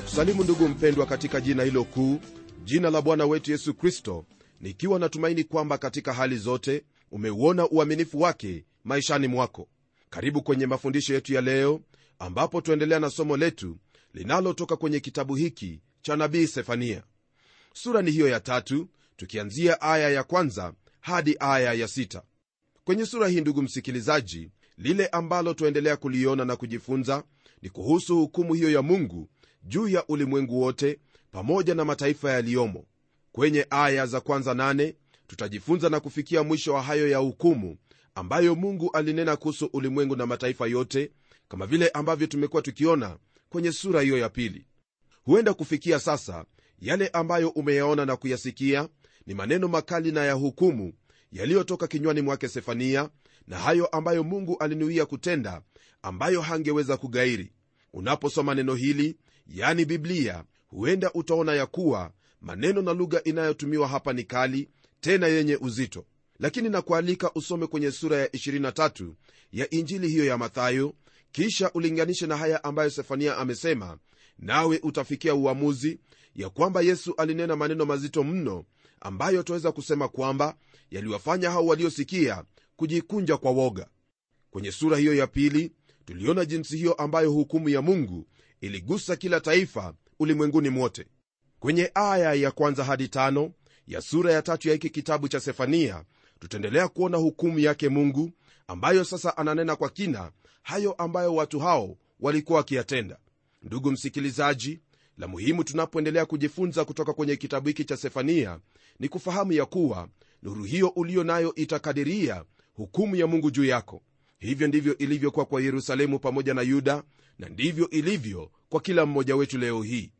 na kusalimu ndugu mpendwa katika jina hilo kuu jina la bwana wetu yesu kristo nikiwa natumaini kwamba katika hali zote umeuona uaminifu wake maishani mwako. Karibu kwenye mafundisho yetu ya leo ambapo tuendelea na somo letu linalotoka kwenye kitabu hiki cha nabii sefania. Sura ni hiyo ya tatu tukianzia aya ya kwanza hadi aya ya sita. Kwenye sura hii ndugu msikilizaji lile ambalo tuendelea kuliona na kujifunza ni kuhusu hukumu hiyo ya mungu juu ya ulimwengu wote pamoja na mataifa yaliyomo. Kwenye aya za kwanza nane tutajifunza na kufikia mwisho wa hayo ya hukumu ambayo mungu alinena kuhusu ulimwengu na mataifa yote kama vile ambavyo tumekuwa tukiona kwenye sura hiyo ya pili. Huenda kufikia sasa yale ambayo umeyaona na kuyasikia ni maneno makali na ya hukumu yaliyotoka kinywani mwake sefania na hayo ambayo mungu alinuia kutenda ambayo hangeweza kugairi. Unaposoma neno hili yani biblia huenda utaona ya kuwa maneno na lugha inayotumiwa hapa ni kali tena yenye uzito. Lakini nakualika usome kwenye sura ya 23 ya injili hiyo ya mathayo kisha ulinganishe na haya ambayo sefania amesema nawe utafikia uamuzi ya kwamba yesu alinena maneno mazito mno ambayo twaweza kusema kwamba yaliwafanya hao waliosikia kujikunja kwa woga. Kwenye sura hiyo ya pili tuliona jinsi hiyo ambayo hukumu ya mungu iligusa kila taifa ulimwenguni mwote kwenye aya ya kwanza hadi tano ya sura ya tatu ya hiki kitabu cha sefania tutaendelea kuona hukumu yake mungu ambayo sasa ananena kwa kina hayo ambayo watu hao walikuwa wakiyatenda. Ndugu msikilizaji la muhimu tunapoendelea kujifunza kutoka kwenye kitabu hiki cha sefania ni kufahamu ya kuwa nuru hiyo uliyo nayo itakadiria hukumu ya mungu juu yako. Hivyo ndivyo ilivyokuwa kwa yerusalemu pamoja na yuda na ndivyo ilivyo kwa kila mmoja wetu leo hii.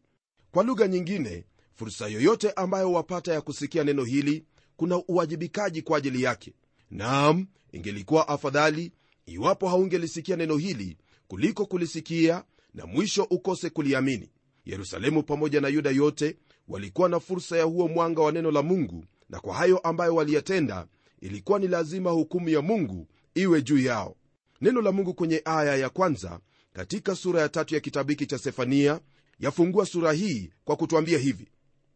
Kwa lugha nyingine fursa yoyote ambayo wapata ya kusikia neno hili kuna uwajibikaji kwa ajili yake. Naam ingelikuwa afadhali iwapo haungelisikia neno hili kuliko kulisikia na mwisho ukose kuliamini. Yerusalemu pamoja na yuda yote walikuwa na fursa ya huo mwanga wa neno la mungu na kwa hayo ambayo waliyatenda ilikuwa ni lazima hukumu ya mungu iwe juu yao. Neno la mungu kwenye aya ya kwanza katika sura ya tatu ya kitabu hiki cha sefania yafungua sura hii kwa kutwambia hivi.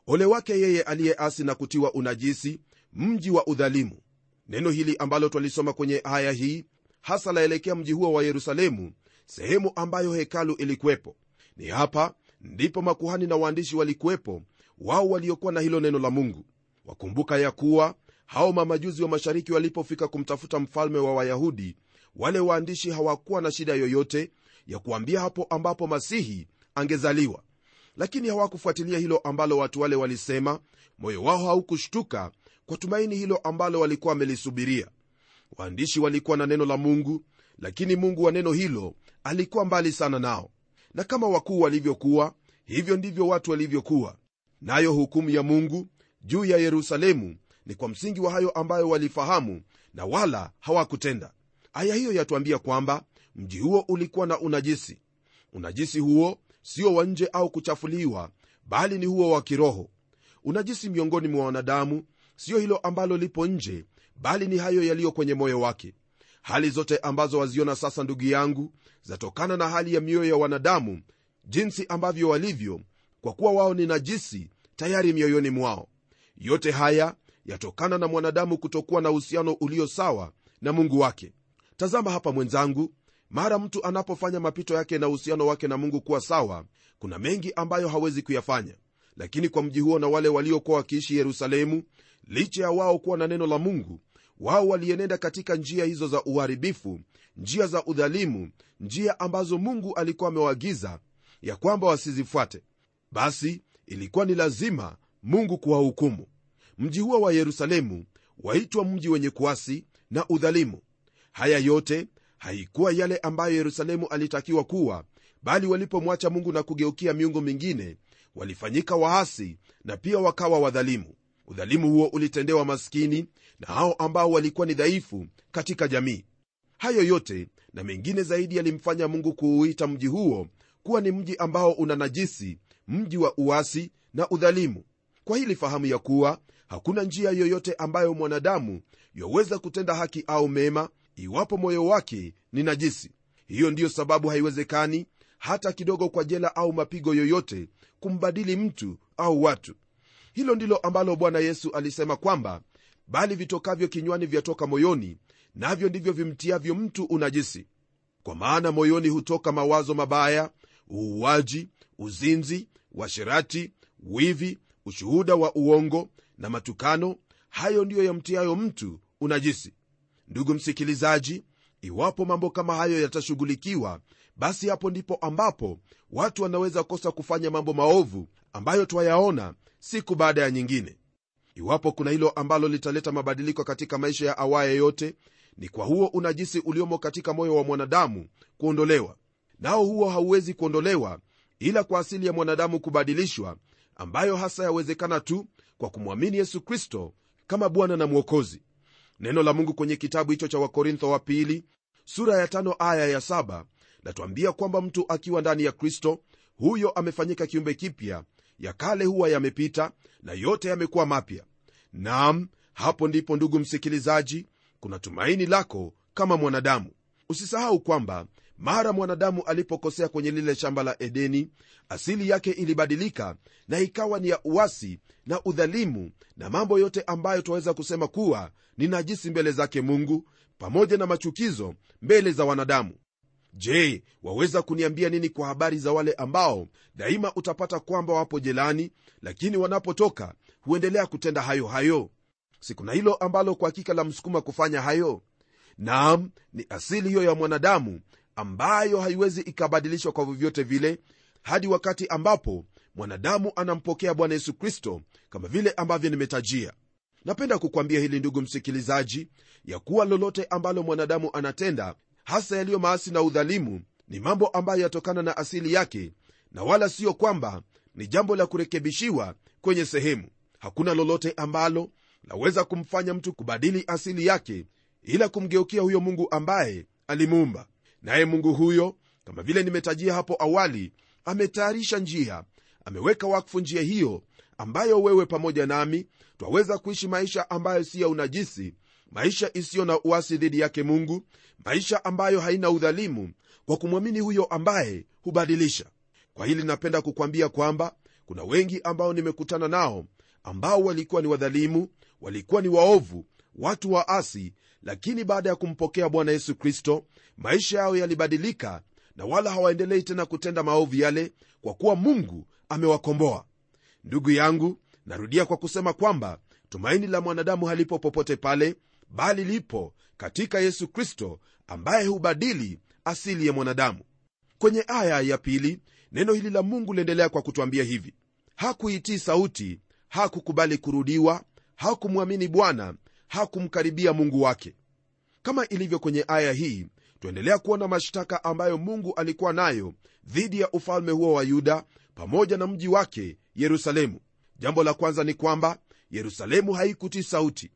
Ole wake yeye aliyeasi na kutiwa unajisi mji wa udhalimu. Neno hili ambalo twalisoma kwenye aya hii hasa laelekea mji huo wa yerusalemu sehemu ambayo hekalu ilikuwepo. Ni hapa ndipo makuhani na waandishi walikuwepo wao waliokuwa na hilo neno la mungu. Wakumbuka ya kuwa hao mamajuzi wa mashariki walipofika kumtafuta mfalme wa wayahudi wale waandishi hawakuwa na shida yoyote ya kuambia hapo ambapo masihi angezaliwa. Lakini hawakufuatilia hilo ambalo watu wale walisema. Moyo wao haukushtuka kwa tumaini hilo ambalo walikuwa wamelisubiria. Waandishi walikuwa na neno la mungu lakini mungu wa neno hilo alikuwa mbali sana nao. Na kama wakuu walivyokuwa hivyo ndivyo watu walivyokuwa. Nayo hukumu ya mungu juu ya yerusalemu ni kwa msingi wa hayo ambayo walifahamu na wala hawakutenda. Aya hiyo yatuambia kwamba mji huo ulikuwa na unajisi. Unajisi huo sio wa nje au kuchafuliwa bali ni huo wa kiroho. Unajisi miongoni mwa wanadamu siyo hilo ambalo lipo nje bali ni hayo yaliyo kwenye moyo wake. Hali zote ambazo waziona sasa ndugu yangu zatokana na hali ya mioyo ya wanadamu jinsi ambavyo walivyo kwa kuwa wao ni najisi tayari mioyoni mwao. Yote haya yatokana na mwanadamu kutokuwa na uhusiano ulio sawa na mungu wake. Tazama hapa mwenzangu mara mtu anapofanya mapito yake na uhusiano wake na mungu kuwa sawa kuna mengi ambayo hawezi kuyafanya. Lakini kwa mji huo na wale waliokuwa wakiishi yerusalemu licha ya wao kuwa na neno la mungu wao walienenda katika njia hizo za uharibifu njia za udhalimu njia ambazo mungu alikuwa amewaagiza ya kwamba wasizifuate. Basi ilikuwa ni lazima mungu kuwahukumu mji huo wa yerusalemu waitwa mji wenye kuasi na udhalimu. Haya yote haikuwa yale ambayo yerusalemu alitakiwa kuwa bali walipomwacha mungu na kugeukia miungu mingine walifanyika waasi na pia wakawa wadhalimu. Udhalimu huo ulitendewa maskini na hao ambao walikuwa ni dhaifu katika jamii. Hayo yote na mengine zaidi yalimfanya mungu kuuita mji huo kuwa ni mji ambao una najisi mji wa uasi na udhalimu. Kwa hili fahamu ya kuwa hakuna njia yoyote ambayo mwanadamu yaweza kutenda haki au mema iwapo moyo wake ni najisi. Hiyo ndiyo sababu haiwezekani hata kidogo kwa jela au mapigo yoyote kumbadili mtu au watu. Hilo ndilo ambalo bwana yesu alisema kwamba bali vitokavyo kinywani vyatoka moyoni navyo ndivyo vimtiavyo mtu unajisi. Kwa maana moyoni hutoka mawazo mabaya uuaji uzinzi washirati wivi ushuhuda wa uongo na matukano hayo ndiyo yamtiayo mtu unajisi. Ndugu msikilizaji iwapo mambo kama hayo yatashughulikiwa basi hapo ndipo ambapo watu wanaweza kosa kufanya mambo maovu ambayo twayaona siku baada ya nyingine. Iwapo kuna hilo ambalo litaleta mabadiliko katika maisha ya awaye yote ni kwa huo unajisi uliomo katika moyo wa mwanadamu kuondolewa. Nao huo hauwezi kuondolewa ila kwa asili ya mwanadamu kubadilishwa ambayo hasa yawezekana tu kwa kumwamini yesu kristo kama bwana na mwokozi. Neno la mungu kwenye kitabu hicho cha wakorintho wa pili sura ya tano aya ya saba natuambia kwamba mtu akiwa ndani ya kristo huyo amefanyika kiumbe kipya. Ya kale huwa yamepita na yote yamekuwa mapya. Nam hapo ndipo ndugu msikilizaji kuna tumaini lako kama mwanadamu. Usisahau kwamba mara mwanadamu alipokosea kwenye lile shamba la edeni asili yake ilibadilika na ikawa ni ya uasi na udhalimu na mambo yote ambayo twaweza kusema kuwa ni najisi mbele zake mungu pamoja na machukizo mbele za wanadamu. Je waweza kuniambia nini kwa habari za wale ambao daima utapata kwamba wapo jelani lakini wanapotoka huendelea kutenda hayo hayo? Sikuna hilo ambalo kwa hakika la msukuma kufanya hayo? Naam ni asili hiyo ya mwanadamu ambayo haiwezi ikabadilishwa kwa vyovyote vile hadi wakati ambapo mwanadamu anampokea bwana yesu kristo kama vile ambavyo nimetajia. Napenda kukwambia hili ndugu msikilizaji ya kuwa lolote ambalo mwanadamu anatenda hasa yaliyo maasi na udhalimu ni mambo ambayo yatokana na asili yake na wala siyo kwamba ni jambo la kurekebishiwa kwenye sehemu. Hakuna lolote ambalo laweza kumfanya mtu kubadili asili yake ila kumgeukia huyo mungu ambaye alimuumba naye mungu huyo kama vile nimetajia hapo awali ametayarisha njia. Ameweka wakfu njia hiyo ambayo wewe pamoja nami twaweza kuishi maisha ambayo si ya unajisi maisha isiyo na uasi dhidi yake mungu maisha ambayo haina udhalimu kwa kumwamini huyo ambaye hubadilisha. Kwa hili napenda kukwambia kwamba kuna wengi ambao nimekutana nao ambao walikuwa ni wadhalimu walikuwa ni waovu watu waasi lakini baada ya kumpokea bwana yesu kristo maisha yao yalibadilika na wala hawaendelei tena kutenda maovu yale kwa kuwa mungu amewakomboa. Ndugu yangu narudia kwa kusema kwamba tumaini la mwanadamu halipo popote pale bali lipo katika yesu kristo ambaye hubadili asili ya mwanadamu. Kwenye aya ya pili neno hili la mungu liendelea kwa kutwambia hivi. Hakuitii sauti hakukubali kurudiwa hakumwamini bwana hakumkaribia mungu wake. Kama ilivyo kwenye aya hii twaendelea kuona mashtaka ambayo mungu alikuwa nayo dhidi ya ufalme huo wa yuda pamoja na mji wake yerusalemu. Jambo la kwanza ni kwamba yerusalemu haikutii sauti.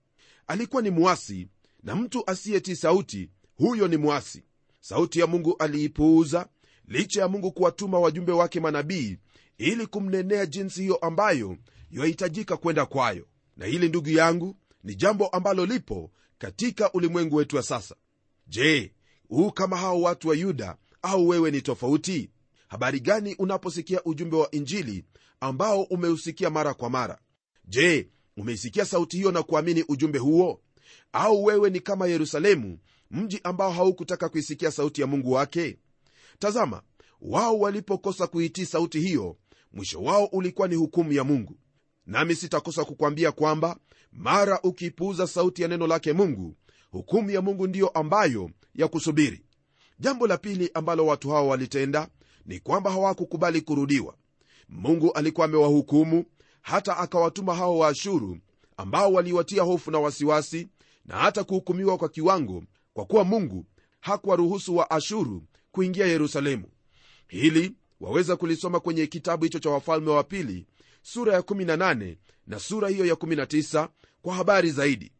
Alikuwa ni mwasi na mtu asiyetii sauti huyo ni mwasi. Sauti ya mungu aliipuuza licha ya mungu kuwatuma wajumbe wake manabii ili kumnenea jinsi hiyo ambayo yahitajika kwenda kwayo. Na hili ndugu yangu ni jambo ambalo lipo katika ulimwengu wetu wa sasa. Je huu kama hao watu wa yuda au wewe ni tofauti? Habari gani unaposikia ujumbe wa injili ambao umeusikia mara kwa mara? Je umeisikia sauti hiyo na kuamini ujumbe huo? Au wewe ni kama yerusalemu mji ambao haukutaka kuisikia sauti ya mungu wake? Tazama wao walipokosa kuitii sauti hiyo mwisho wao ulikuwa ni hukumu ya mungu nami sitakosa kukwambia kwamba mara ukipuuza sauti ya neno lake mungu hukumu ya mungu ndiyo ambayo ya kusubiri. Jambo la pili ambalo watu hawa walitenda ni kwamba hawakukubali kurudiwa. Mungu alikuwa amewahukumu hata akawatuma hao waashuru ambao waliwatia hofu na wasiwasi na hata kuhukumiwa kwa kiwango kwa kuwa mungu hakuwaruhusu wa ashuru kuingia yerusalemu. Hili waweza kulisoma kwenye kitabu hicho cha wafalme wa pili sura ya 18 na sura hiyo ya 19 kwa habari zaidi.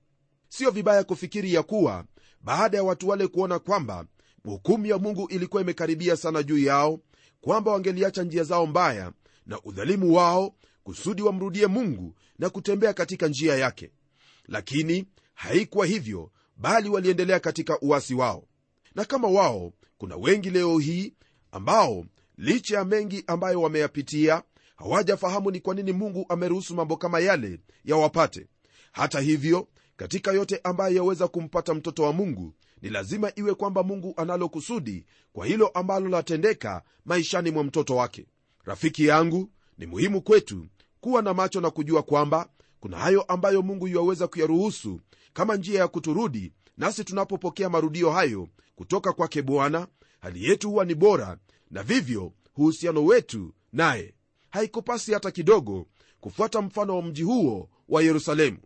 Siyo vibaya kufikiri ya kuwa baada ya watu wale kuona kwamba hukumu ya mungu ilikuwa imekaribia sana juu yao kwamba wangeliacha njia zao mbaya na udhalimu wao kusudi wamrudie mungu na kutembea katika njia yake. Lakini haikuwa hivyo bali waliendelea katika uasi wao. Na kama wao kuna wengi leo hii ambao licha ya mengi ambayo wameyapitia hawajafahamu ni kwa nini mungu ameruhusu mambo kama yale yawapate. Hata hivyo katika yote ambayo yaweza kumpata mtoto wa mungu ni lazima iwe kwamba mungu analo kusudi kwa hilo ambalo latendeka maishani mwa mtoto wake. Rafiki yangu ni muhimu kwetu kuwa na macho na kujua kwamba kuna hayo ambayo mungu yuwaweza kuyaruhusu kama njia ya kuturudi nasi tunapopokea marudio hayo kutoka kwake bwana hali yetu huwa ni bora na vivyo uhusiano wetu naye haikupasi hata kidogo kufuata mfano wa mji huo wa yerusalemu.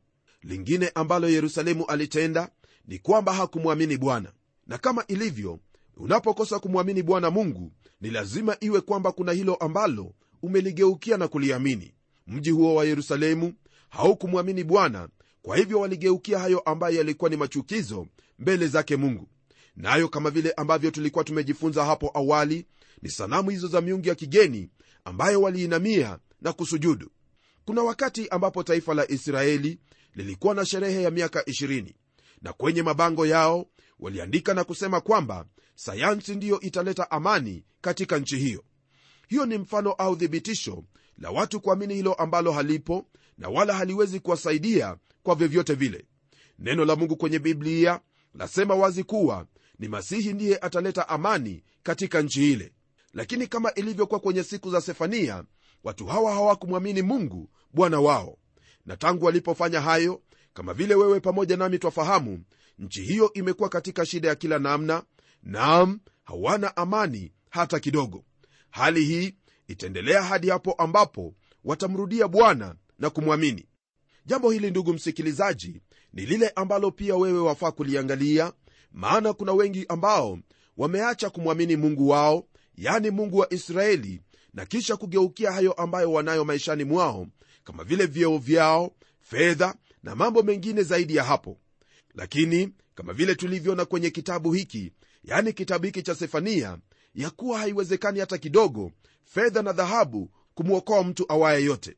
Lingine ambalo yerusalemu alitenda ni kwamba hakumwamini bwana. Na kama ilivyo unapokosa kumwamini bwana mungu ni lazima iwe kwamba kuna hilo ambalo umeligeukia na kuliamini. Mji huo wa yerusalemu haukumwamini bwana kwa hivyo waligeukia hayo ambayo yalikuwa ni machukizo mbele zake mungu. Nayo na kama vile ambavyo tulikuwa tumejifunza hapo awali ni sanamu hizo za miungu ya kigeni ambayo waliinamia na kusujudu. Kuna wakati ambapo taifa la israeli lilikuwa na sherehe ya miaka 20 na kwenye mabango yao waliandika na kusema kwamba sayansi ndiyo italeta amani katika nchi hiyo. Hiyo ni mfano au thibitisho la watu kuamini hilo ambalo halipo na wala haliwezi kuwasaidia kwa vyovyote vile. Neno la mungu kwenye biblia lasema wazi kuwa ni masihi ndiye ataleta amani katika nchi ile lakini kama ilivyokuwa kwenye siku za sefania watu hawa hawakumwamini mungu bwana wao. Na tangu walipofanya hayo kama vile wewe pamoja nami twafahamu nchi hiyo imekuwa katika shida ya kila namna naam hawana amani hata kidogo. Hali hii itaendelea hadi hapo ambapo watamrudia bwana na kumwamini. Jambo hili ndugu msikilizaji ni lile ambalo pia wewe wafaa kuliangalia maana kuna wengi ambao wameacha kumwamini mungu wao yani mungu wa israeli na kisha kugeukia hayo ambayo wanayo maishani mwao kama vile vyeo vyao fedha na mambo mengine zaidi ya hapo. Lakini kama vile tulivyoona kwenye kitabu hiki yani kitabu hiki cha sefania ya kuwa haiwezekani hata kidogo fedha na dhahabu kumwokoa mtu awaye yote.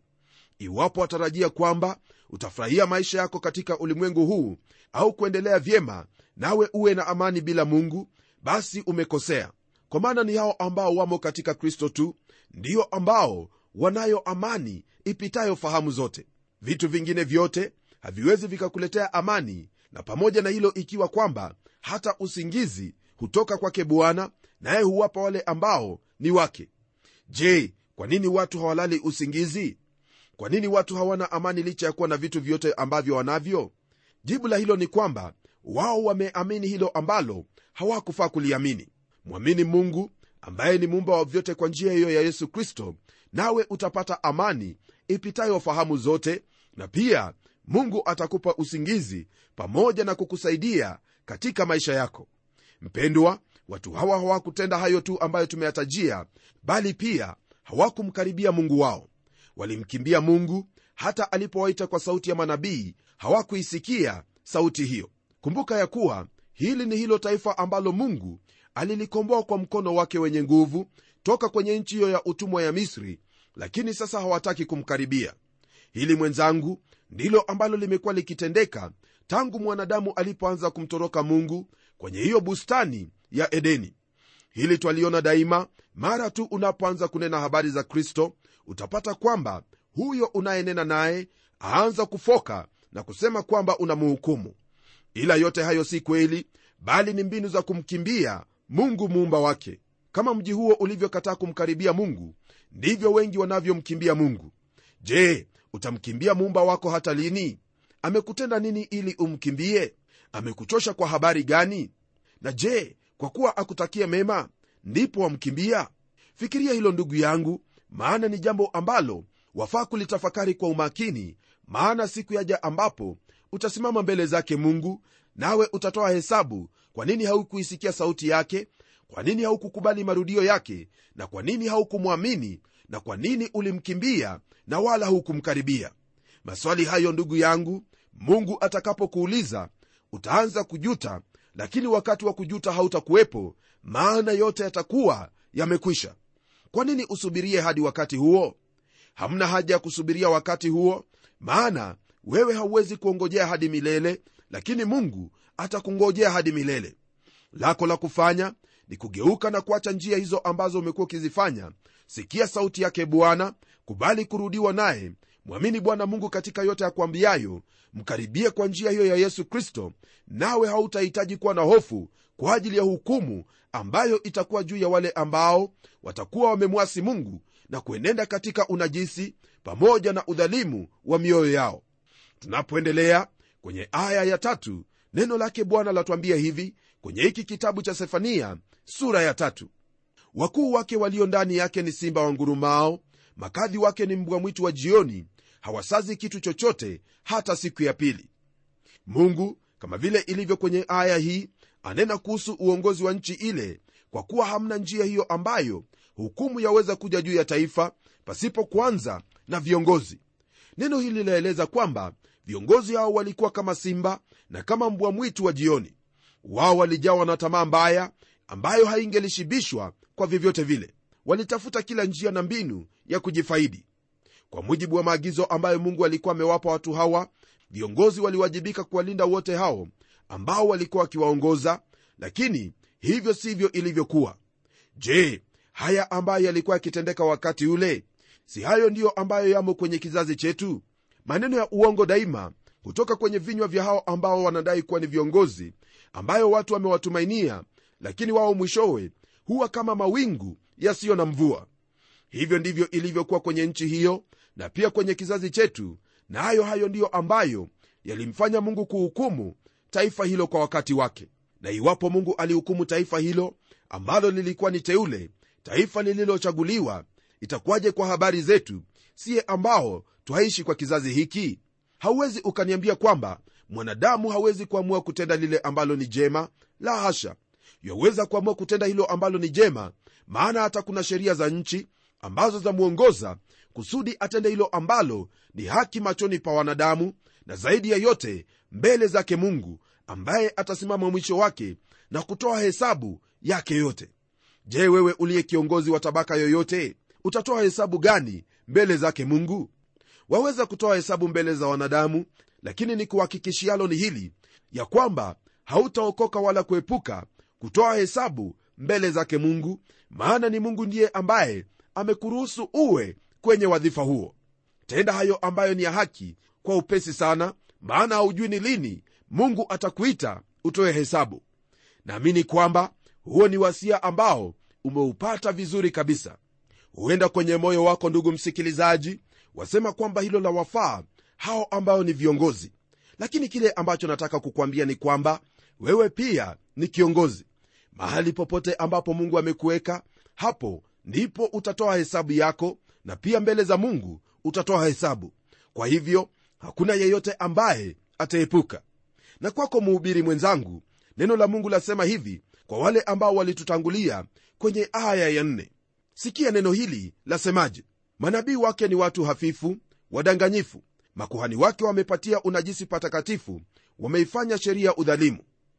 Iwapo watarajia kwamba utafurahia maisha yako katika ulimwengu huu au kuendelea vyema nawe uwe na amani bila mungu basi umekosea kwa maana ni hao ambao wamo katika kristo tu ndiyo ambao wanayo amani ipitayo fahamu zote. Vitu vingine vyote haviwezi vikakuletea amani na pamoja na hilo ikiwa kwamba hata usingizi hutoka kwake bwana naye huwapa wale ambao ni wake. Je kwa nini watu hawalali usingizi? Kwa nini watu hawana amani licha ya kuwa na vitu vyote ambavyo wanavyo? Jibu la hilo ni kwamba wao wameamini hilo ambalo hawakufaa kuliamini mwamini mungu ambaye ni muumba wa vyote kwa njia hiyo ya yesu kristo nawe utapata amani ipitayo fahamu zote na pia mungu atakupa usingizi pamoja na kukusaidia katika maisha yako. Mpendwa watu hawa hawakutenda hayo tu ambayo tumeyatajia bali pia hawakumkaribia mungu wao. Walimkimbia mungu hata alipowaita kwa sauti ya manabii hawakuisikia sauti hiyo. Kumbuka ya kuwa hili ni hilo taifa ambalo mungu alilikomboa kwa mkono wake wenye nguvu toka kwenye nchi hiyo ya utumwa ya misri lakini sasa hawataki kumkaribia. Hili mwenzangu ndilo ambalo limekuwa likitendeka tangu mwanadamu alipoanza kumtoroka mungu kwenye hiyo bustani ya edeni. Hili twaliona daima mara tu unapoanza kunena habari za kristo. Utapata kwamba huyo unayenena naye aanza kufoka na kusema kwamba unamhukumu ila yote hayo si kweli bali ni mbinu za kumkimbia mungu muumba wake. Kama mji huo ulivyokataa kumkaribia mungu ndivyo wengi wanavyomkimbia mungu. Je utamkimbia muumba wako hata lini? Amekutenda nini ili umkimbie? Amekuchosha kwa habari gani? Na je kwa kuwa akutakie mema ndipo wamkimbia? Fikiria hilo ndugu yangu maana ni jambo ambalo wafaa kulitafakari kwa umakini maana siku yaja ambapo utasimama mbele zake mungu nawe utatoa hesabu kwa nini haukuisikia sauti yake kwa nini haukukubali marudio yake na kwa nini haukumwamini na kwa nini ulimkimbia na wala hukumkaribia. Maswali hayo ndugu yangu mungu atakapokuuliza utaanza kujuta lakini wakati wa kujuta hautakuwepo maana yote yatakuwa yamekwisha. Kwa nini usubirie hadi wakati huo? Hamna haja ya kusubiria wakati huo maana wewe hauwezi kuongojea hadi milele lakini mungu atakungojea hadi milele. Lako la kufanya ni kugeuka na kuacha njia hizo ambazo umekuwa ukizifanya. Sikia sauti yake bwana kubali kurudiwa naye. Mwamini bwana mungu katika yote yakwambiayo mkaribie kwa njia hiyo ya yesu kristo nawe hautahitaji kuwa na hofu kwa ajili ya hukumu ambayo itakuwa juu ya wale ambao watakuwa wamemwasi mungu na kuenenda katika unajisi pamoja na udhalimu wa mioyo yao. Tunapoendelea kwenye aya ya tatu neno lake bwana latwambia hivi kwenye hiki kitabu cha sefania sura ya tatu. Wakuu wake walio ndani yake ni simba wa ngurumao makadhi wake ni mbwa mwitu wa jioni hawasazi kitu chochote hata siku ya pili. Mungu kama vile ilivyo kwenye aya hii anena kuhusu uongozi wa nchi ile kwa kuwa hamna njia hiyo ambayo hukumu yaweza kuja juu ya taifa pasipo kwanza na viongozi. Neno hili laeleza kwamba viongozi hao walikuwa kama simba na kama mbwa mwitu wa jioni. Wao walijawa na tamaa mbaya ambayo haingelishibishwa kwa vyovyote vile. Walitafuta kila njia na mbinu ya kujifaidi. Kwa mujibu wa maagizo ambayo mungu alikuwa amewapa watu hawa viongozi waliwajibika kuwalinda wote hao ambao walikuwa wakiwaongoza lakini hivyo sivyo ilivyokuwa. Je haya ambayo yalikuwa yakitendeka wakati ule si hayo ndiyo ambayo yamo kwenye kizazi chetu maneno ya uongo daima kutoka kwenye vinywa vya hao ambao wanadai kuwa ni viongozi ambayo watu wamewatumainia lakini wao mwishowe huwa kama mawingu yasiyo na mvua. Hivyo ndivyo ilivyokuwa kwenye nchi hiyo na pia kwenye kizazi chetu na hayo hayo ndiyo ambayo yalimfanya mungu kuhukumu taifa hilo kwa wakati wake. Na iwapo mungu alihukumu taifa hilo ambalo lilikuwa ni teule taifa lililochaguliwa itakuwaje kwa habari zetu siye ambao twaishi kwa kizazi hiki? Hauwezi ukaniambia kwamba mwanadamu hawezi kuamua kutenda lile ambalo ni jema? La hasha! Yaweza kuamua kutenda hilo ambalo ni jema maana hata kuna sheria za nchi ambazo zamwongoza kusudi atende hilo ambalo ni haki machoni pa wanadamu na zaidi ya yote mbele zake mungu ambaye atasimama mwisho wake na kutoa hesabu yake yote. Je wewe uliye kiongozi wa tabaka yoyote utatoa hesabu gani mbele zake mungu waweza kutoa hesabu mbele za wanadamu lakini ni kuhakikishialo ni hili ya kwamba hautaokoka wala kuepuka kutoa hesabu mbele zake mungu maana ni mungu ndiye ambaye amekuruhusu uwe kwenye wadhifa huo. Tenda hayo ambayo ni ya haki kwa upesi sana maana haujui ni lini mungu atakuita utoe hesabu. Naamini kwamba huo ni wasia ambao umeupata vizuri kabisa. Huenda kwenye moyo wako ndugu msikilizaji wasema kwamba hilo la wafaa hao ambao ni viongozi. Lakini kile ambacho nataka kukwambia ni kwamba wewe pia ni kiongozi. Mahali popote ambapo mungu amekuweka hapo ndipo utatoa hesabu yako na pia mbele za mungu utatoa hesabu. Kwa hivyo hakuna yeyote ambaye ataepuka. Na kwako muhubiri mwenzangu neno la mungu lasema hivi kwa wale ambao walitutangulia kwenye aya ya nne. Sikia neno hili lasemaje manabii wake ni watu hafifu wadanganyifu. Makuhani wake wamepatia unajisi patakatifu wameifanya sheria udhalimu.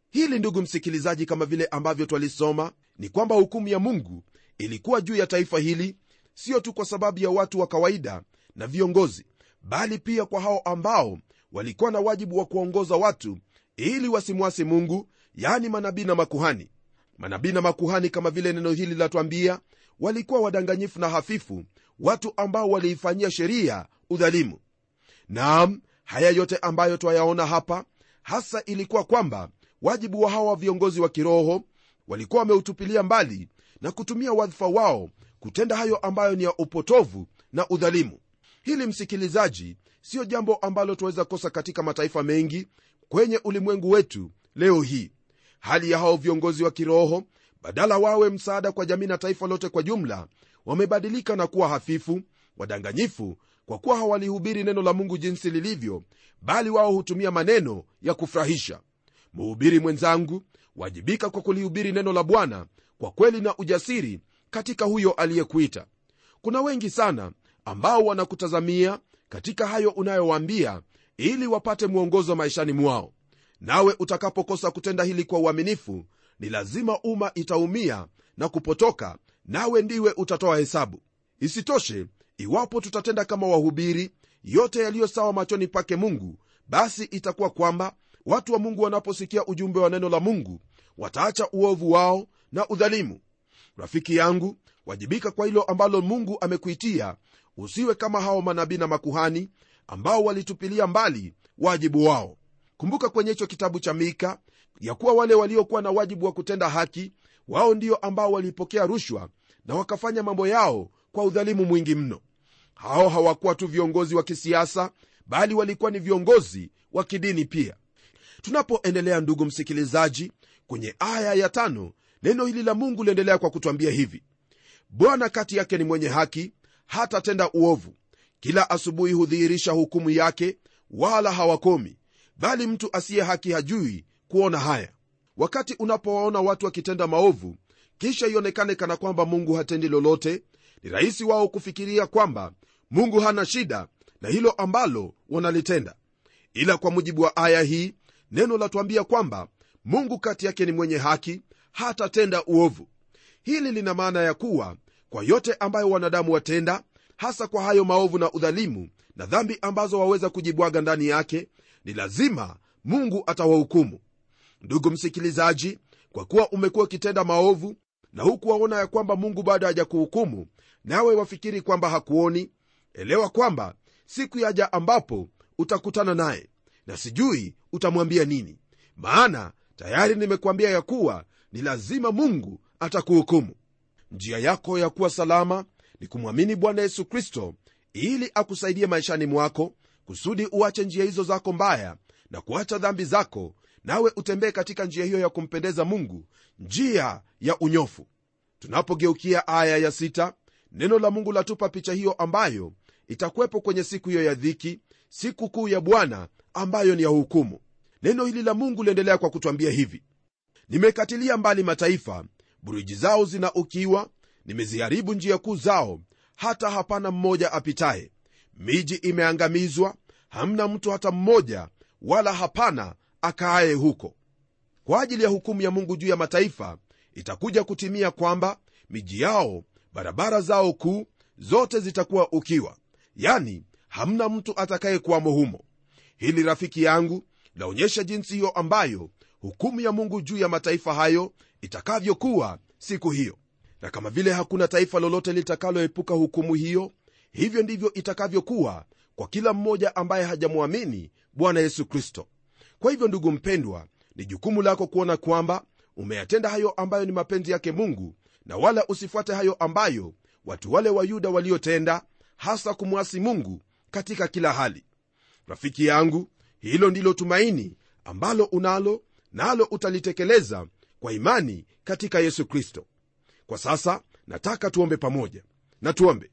Hili ndugu msikilizaji kama vile ambavyo twalisoma ni kwamba hukumu ya mungu ilikuwa juu ya taifa hili sio tu kwa sababu ya watu wa kawaida na viongozi bali pia kwa hao ambao walikuwa na wajibu wa kuwaongoza watu ili wasimwasi mungu yani manabii na makuhani. Manabii na makuhani kama vile neno hili latwambia walikuwa wadanganyifu na hafifu watu ambao waliifanyia sheria udhalimu. Naam haya yote ambayo twayaona hapa hasa ilikuwa kwamba wajibu wa hawa viongozi wa kiroho walikuwa wameutupilia mbali na kutumia wadhifa wao kutenda hayo ambayo ni ya upotovu na udhalimu. Hili msikilizaji siyo jambo ambalo twaweza kosa katika mataifa mengi kwenye ulimwengu wetu leo hii. Hali ya hao viongozi wa kiroho badala wawe msaada kwa jamii na taifa lote kwa jumla wamebadilika na kuwa hafifu wadanganyifu kwa kuwa hawalihubiri neno la mungu jinsi lilivyo bali wao hutumia maneno ya kufurahisha. Mhubiri mwenzangu wajibika kwa kulihubiri neno la bwana kwa kweli na ujasiri katika huyo aliyekuita. Kuna wengi sana ambao wanakutazamia katika hayo unayowaambia ili wapate mwongozo maishani mwao. Nawe utakapokosa kutenda hili kwa uaminifu ni lazima umma itaumia na kupotoka nawe ndiwe utatoa hesabu. Isitoshe iwapo tutatenda kama wahubiri yote yaliyo sawa machoni pake mungu basi itakuwa kwamba watu wa mungu wanaposikia ujumbe wa neno la mungu wataacha uovu wao na udhalimu. Rafiki yangu wajibika kwa hilo ambalo mungu amekuitia usiwe kama hao manabii na makuhani ambao walitupilia mbali wajibu wao. Kumbuka kwenye hicho kitabu cha mika ya kuwa wale waliokuwa na wajibu wa kutenda haki wao ndio ambao walipokea rushwa na wakafanya mambo yao kwa udhalimu mwingi mno. Hao hawakuwa tu viongozi wa kisiasa bali walikuwa ni viongozi wa kidini pia. Tunapoendelea ndugu msikilizaji kwenye aya ya tano neno hili la mungu liendelea kwa kutwambia hivi. Bwana kati yake ni mwenye haki hatatenda uovu. Kila asubuhi hudhihirisha hukumu yake wala hawakomi bali mtu asiye haki hajui kuona haya wakati unapowaona watu wakitenda maovu kisha ionekane kana kwamba mungu hatendi lolote ni rahisi wao kufikiria kwamba mungu hana shida na hilo ambalo wanalitenda. Ila kwa mujibu wa aya hii neno latuambia kwamba mungu kati yake ni mwenye haki hatatenda uovu. Hili lina maana ya kuwa kwa yote ambayo wanadamu watenda hasa kwa hayo maovu na udhalimu na dhambi ambazo waweza kujibwaga ndani yake ni lazima mungu atawahukumu ndugu msikilizaji kwa kuwa umekuwa ukitenda maovu na huku waona ya kwamba mungu bado hajakuhukumu nawe wafikiri kwamba hakuoni elewa kwamba siku yaja ambapo utakutana naye na sijui utamwambia nini. Maana tayari nimekuambia ya kuwa ni lazima mungu atakuhukumu. Njia yako ya kuwa salama ni kumwamini bwana yesu kristo ili akusaidie maishani mwako kusudi uache njia hizo zako mbaya na kuacha dhambi zako nawe utembee katika njia hiyo ya kumpendeza mungu njia ya unyofu. Tunapogeukia aya ya sita, neno la mungu latupa picha hiyo ambayo itakuwepo kwenye siku hiyo ya dhiki siku kuu ya bwana ambayo ni ya hukumu. Neno hili la mungu liendelea kwa kutwambia hivi. Nimekatilia mbali mataifa buriji zao zina ukiwa nimeziharibu njia kuu zao hata hapana mmoja apitaye. Miji imeangamizwa hamna mtu hata mmoja wala hapana akaaye huko. Kwa ajili ya hukumu ya mungu juu ya mataifa itakuja kutimia kwamba miji yao barabara zao kuu zote zitakuwa ukiwa. Yani hamna mtu atakayekuwamo humo. Hili rafiki yangu laonyesha jinsi hiyo ambayo hukumu ya mungu juu ya mataifa hayo itakavyokuwa siku hiyo. Na kama vile hakuna taifa lolote litakaloepuka hukumu hiyo hivyo ndivyo itakavyokuwa kwa kila mmoja ambaye hajamwamini bwana yesu kristo kwa hivyo ndugu mpendwa ni jukumu lako kuona kwamba umeyatenda hayo ambayo ni mapenzi yake mungu na wala usifuate hayo ambayo watu wale wa yuda waliotenda hasa kumwasi mungu katika kila hali. Rafiki yangu hilo ndilo tumaini ambalo unalo nalo utalitekeleza kwa imani katika yesu kristo. Kwa sasa nataka tuombe pamoja. Na tuombe.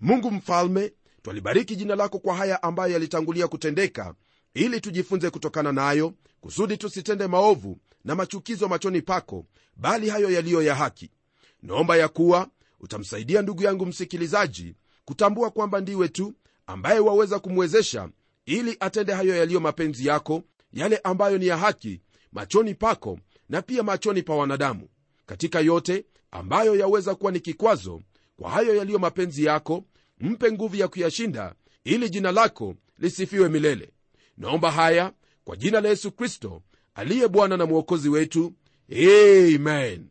Mungu mfalme twalibariki jina lako kwa haya ambayo yalitangulia kutendeka ili tujifunze kutokana nayo kusudi tusitende maovu na machukizo machoni pako bali hayo yaliyo ya haki. Naomba ya kuwa utamsaidia ndugu yangu msikilizaji kutambua kwamba ndiwe tu ambaye waweza kumwezesha ili atende hayo yaliyo mapenzi yako yale ambayo ni ya haki machoni pako na pia machoni pa wanadamu. Katika yote ambayo yaweza kuwa ni kikwazo kwa hayo yaliyo mapenzi yako mpe nguvu ya kuyashinda ili jina lako lisifiwe milele naomba haya kwa jina la yesu kristo aliye bwana na mwokozi wetu. Amen.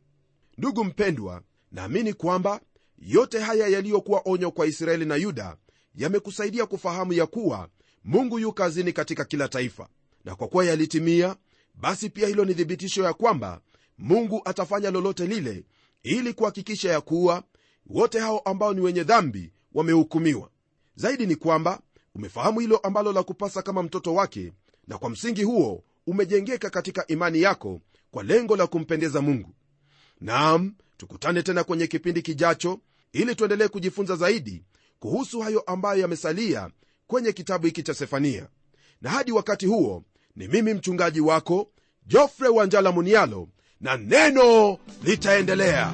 Ndugu mpendwa naamini kwamba yote haya yaliyokuwa onyo kwa israeli na yuda yamekusaidia kufahamu ya kuwa mungu yu kazini katika kila taifa. Na kwa kuwa yalitimia basi pia hilo ni thibitisho ya kwamba mungu atafanya lolote lile ili kuhakikisha ya kuwa wote hao ambao ni wenye dhambi wamehukumiwa. Zaidi ni kwamba umefahamu hilo ambalo la kupasa kama mtoto wake na kwa msingi huo umejengeka katika imani yako kwa lengo la kumpendeza mungu. Nam tukutane tena kwenye kipindi kijacho ili tuendelee kujifunza zaidi kuhusu hayo ambayo yamesalia kwenye kitabu hiki cha sefania. Na hadi wakati huo ni mimi mchungaji wako jofre wanjala munialo na neno litaendelea